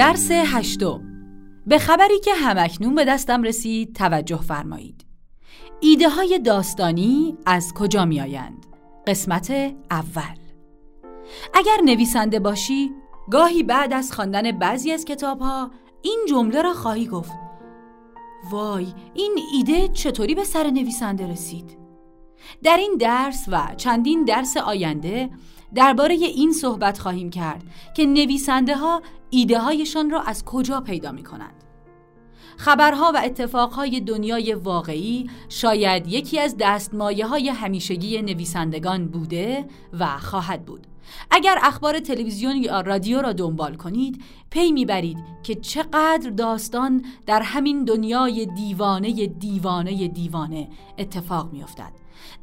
درس هشتم به خبری که همکنون به دستم رسید توجه فرمایید ایده های داستانی از کجا می آیند؟ قسمت اول اگر نویسنده باشی گاهی بعد از خواندن بعضی از کتاب ها این جمله را خواهی گفت وای این ایده چطوری به سر نویسنده رسید؟ در این درس و چندین درس آینده درباره این صحبت خواهیم کرد که نویسنده ها ایده هایشان را از کجا پیدا می کنند. خبرها و اتفاقهای دنیای واقعی شاید یکی از دستمایه های همیشگی نویسندگان بوده و خواهد بود. اگر اخبار تلویزیون یا رادیو را دنبال کنید پی می‌برید که چقدر داستان در همین دنیای دیوانه دیوانه دیوانه اتفاق میافتد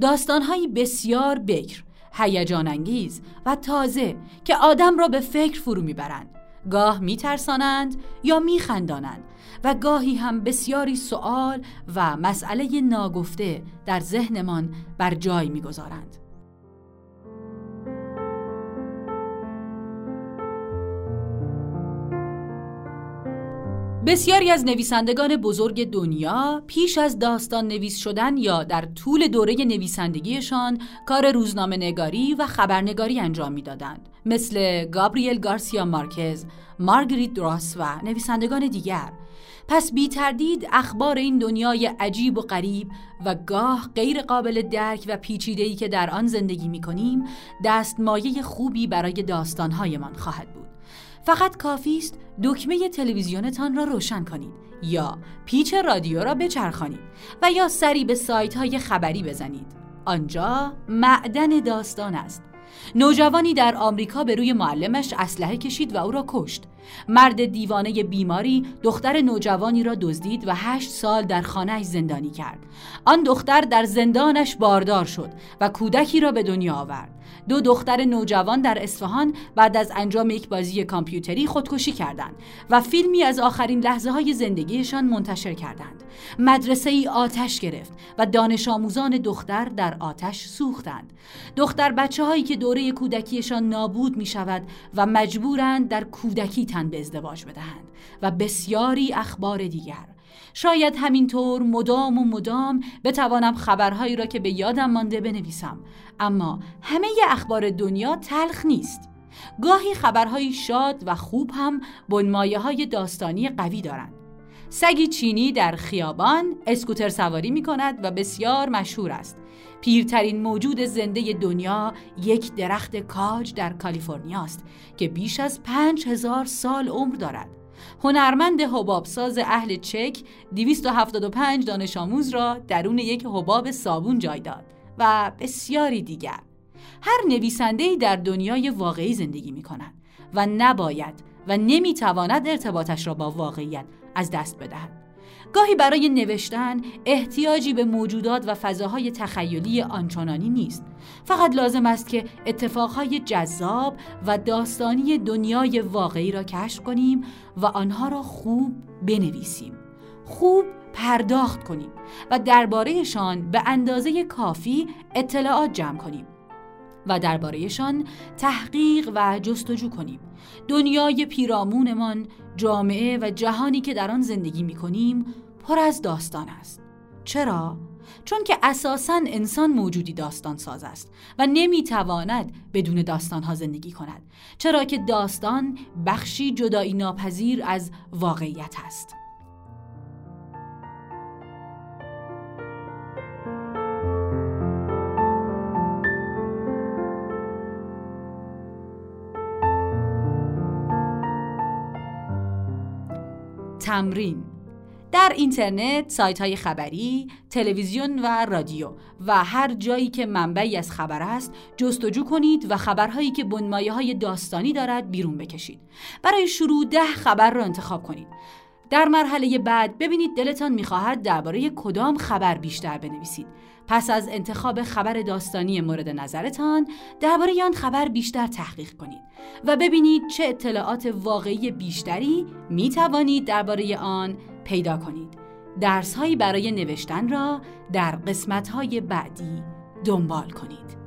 داستانهایی بسیار بکر هیجان انگیز و تازه که آدم را به فکر فرو می‌برند. گاه میترسانند یا میخندانند و گاهی هم بسیاری سوال و مسئله ناگفته در ذهنمان بر جای می‌گذارند. بسیاری از نویسندگان بزرگ دنیا پیش از داستان نویس شدن یا در طول دوره نویسندگیشان کار روزنامه نگاری و خبرنگاری انجام می‌دادند. مثل گابریل گارسیا مارکز، مارگریت دراس و نویسندگان دیگر. پس بی تردید اخبار این دنیای عجیب و غریب و گاه غیر قابل درک و پیچیده‌ای که در آن زندگی می کنیم دستمایه خوبی برای داستانهایمان خواهد بود. فقط کافی است دکمه تلویزیونتان را روشن کنید یا پیچ رادیو را بچرخانید و یا سری به سایت های خبری بزنید. آنجا معدن داستان است. نوجوانی در آمریکا به روی معلمش اسلحه کشید و او را کشت. مرد دیوانه بیماری دختر نوجوانی را دزدید و هشت سال در خانهش زندانی کرد. آن دختر در زندانش باردار شد و کودکی را به دنیا آورد. دو دختر نوجوان در اصفهان بعد از انجام یک بازی کامپیوتری خودکشی کردند و فیلمی از آخرین لحظه های زندگیشان منتشر کردند. مدرسه ای آتش گرفت و دانش آموزان دختر در آتش سوختند. دختر بچه هایی که دوره کودکیشان نابود می شود و مجبورند در کودکی تن به ازدواج بدهند و بسیاری اخبار دیگر. شاید همینطور مدام و مدام بتوانم خبرهایی را که به یادم مانده بنویسم اما همه اخبار دنیا تلخ نیست گاهی خبرهای شاد و خوب هم بنمایه های داستانی قوی دارند سگی چینی در خیابان اسکوتر سواری می کند و بسیار مشهور است. پیرترین موجود زنده دنیا یک درخت کاج در کالیفرنیا است که بیش از پنج هزار سال عمر دارد. هنرمند حبابساز اهل چک 275 دانش آموز را درون یک حباب صابون جای داد و بسیاری دیگر. هر نویسنده در دنیای واقعی زندگی می کند و نباید و نمی‌تواند ارتباطش را با واقعیت از دست بدهد. گاهی برای نوشتن احتیاجی به موجودات و فضاهای تخیلی آنچنانی نیست. فقط لازم است که اتفاقهای جذاب و داستانی دنیای واقعی را کشف کنیم و آنها را خوب بنویسیم. خوب پرداخت کنیم و دربارهشان به اندازه کافی اطلاعات جمع کنیم. و دربارهشان تحقیق و جستجو کنیم. دنیای پیرامونمان جامعه و جهانی که در آن زندگی می کنیم پر از داستان است. چرا؟ چون که اساسا انسان موجودی داستان ساز است و نمی‌تواند بدون داستان ها زندگی کند چرا که داستان بخشی جدایی ناپذیر از واقعیت است. تمرین در اینترنت، سایت های خبری، تلویزیون و رادیو و هر جایی که منبعی از خبر است جستجو کنید و خبرهایی که بنمایه های داستانی دارد بیرون بکشید. برای شروع ده خبر را انتخاب کنید. در مرحله بعد ببینید دلتان می‌خواهد درباره کدام خبر بیشتر بنویسید. پس از انتخاب خبر داستانی مورد نظرتان درباره آن خبر بیشتر تحقیق کنید و ببینید چه اطلاعات واقعی بیشتری می توانید درباره آن پیدا کنید. درس هایی برای نوشتن را در قسمت های بعدی دنبال کنید.